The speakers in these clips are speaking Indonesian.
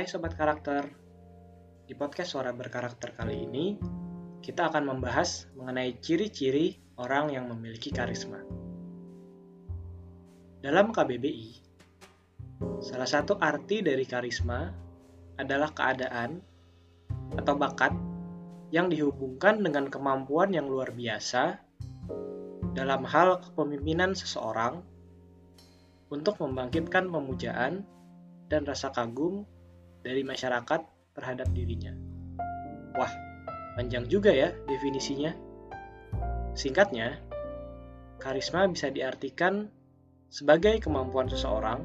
Hai Sobat Karakter, di podcast Suara Berkarakter kali ini, kita akan membahas mengenai ciri-ciri orang yang memiliki karisma. Dalam KBBI, salah satu arti dari karisma adalah keadaan atau bakat yang dihubungkan dengan kemampuan yang luar biasa dalam hal kepemimpinan seseorang untuk membangkitkan pemujaan dan rasa kagum dari masyarakat terhadap dirinya. Wah, panjang juga ya definisinya. Singkatnya, karisma bisa diartikan sebagai kemampuan seseorang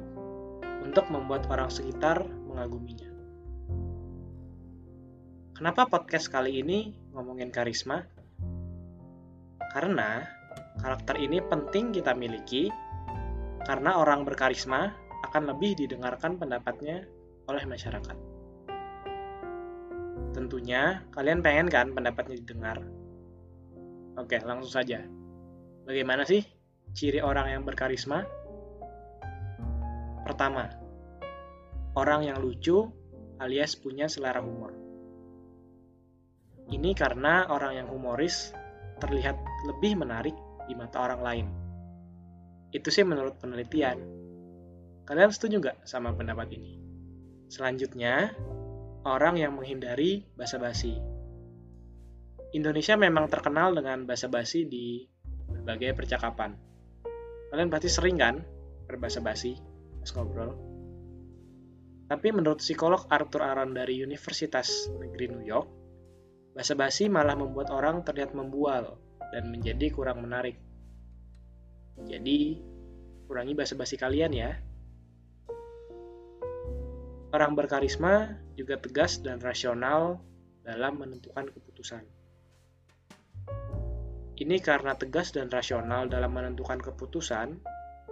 untuk membuat orang sekitar mengaguminya. Kenapa podcast kali ini ngomongin karisma? Karena karakter ini penting kita miliki karena orang berkarisma akan lebih didengarkan pendapatnya oleh masyarakat. Tentunya kalian pengen kan pendapatnya didengar. Oke, langsung saja. Bagaimana sih ciri orang yang berkarisma? Pertama, orang yang lucu alias punya selera humor. Ini karena orang yang humoris terlihat lebih menarik di mata orang lain. Itu sih menurut penelitian. Kalian setuju nggak sama pendapat ini? Selanjutnya, orang yang menghindari basa-basi. Indonesia memang terkenal dengan basa-basi di berbagai percakapan. Kalian pasti sering kan berbasa-basi pas ngobrol. Tapi menurut psikolog Arthur Aron dari Universitas Negeri New York, basa-basi malah membuat orang terlihat membual dan menjadi kurang menarik. Jadi, kurangi basa-basi kalian ya. Orang berkarisma juga tegas dan rasional dalam menentukan keputusan. Ini karena tegas dan rasional dalam menentukan keputusan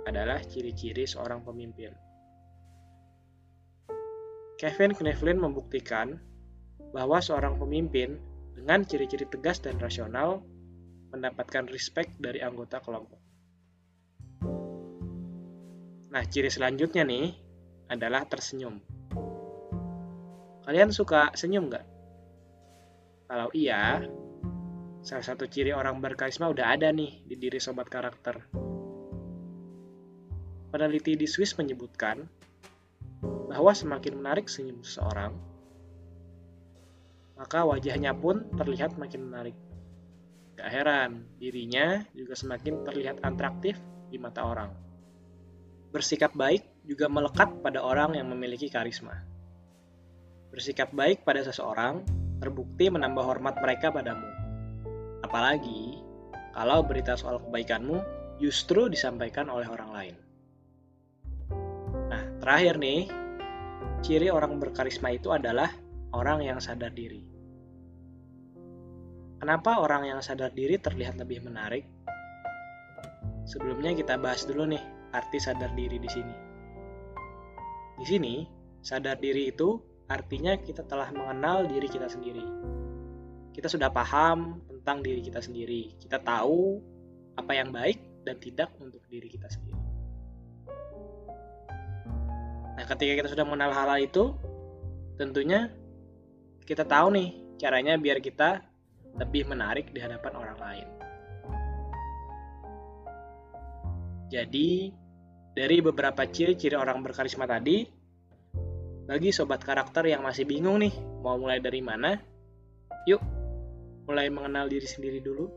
adalah ciri-ciri seorang pemimpin. Kevin Kneflin membuktikan bahwa seorang pemimpin dengan ciri-ciri tegas dan rasional mendapatkan respect dari anggota kelompok. Nah, ciri selanjutnya nih adalah tersenyum. Kalian suka senyum nggak? Kalau iya, salah satu ciri orang berkarisma udah ada nih di diri sobat karakter. Peneliti di Swiss menyebutkan bahwa semakin menarik senyum seseorang, maka wajahnya pun terlihat makin menarik. Gak heran, dirinya juga semakin terlihat atraktif di mata orang. Bersikap baik juga melekat pada orang yang memiliki karisma. Bersikap baik pada seseorang terbukti menambah hormat mereka padamu. Apalagi kalau berita soal kebaikanmu justru disampaikan oleh orang lain. Nah, terakhir nih, ciri orang berkarisma itu adalah orang yang sadar diri. Kenapa orang yang sadar diri terlihat lebih menarik? Sebelumnya kita bahas dulu nih arti sadar diri di sini. Di sini, sadar diri itu artinya kita telah mengenal diri kita sendiri. Kita sudah paham tentang diri kita sendiri. Kita tahu apa yang baik dan tidak untuk diri kita sendiri. Nah, ketika kita sudah mengenal hal, -hal itu, tentunya kita tahu nih caranya biar kita lebih menarik di hadapan orang lain. Jadi, dari beberapa ciri-ciri orang berkarisma tadi, bagi sobat karakter yang masih bingung nih, mau mulai dari mana? Yuk, mulai mengenal diri sendiri dulu.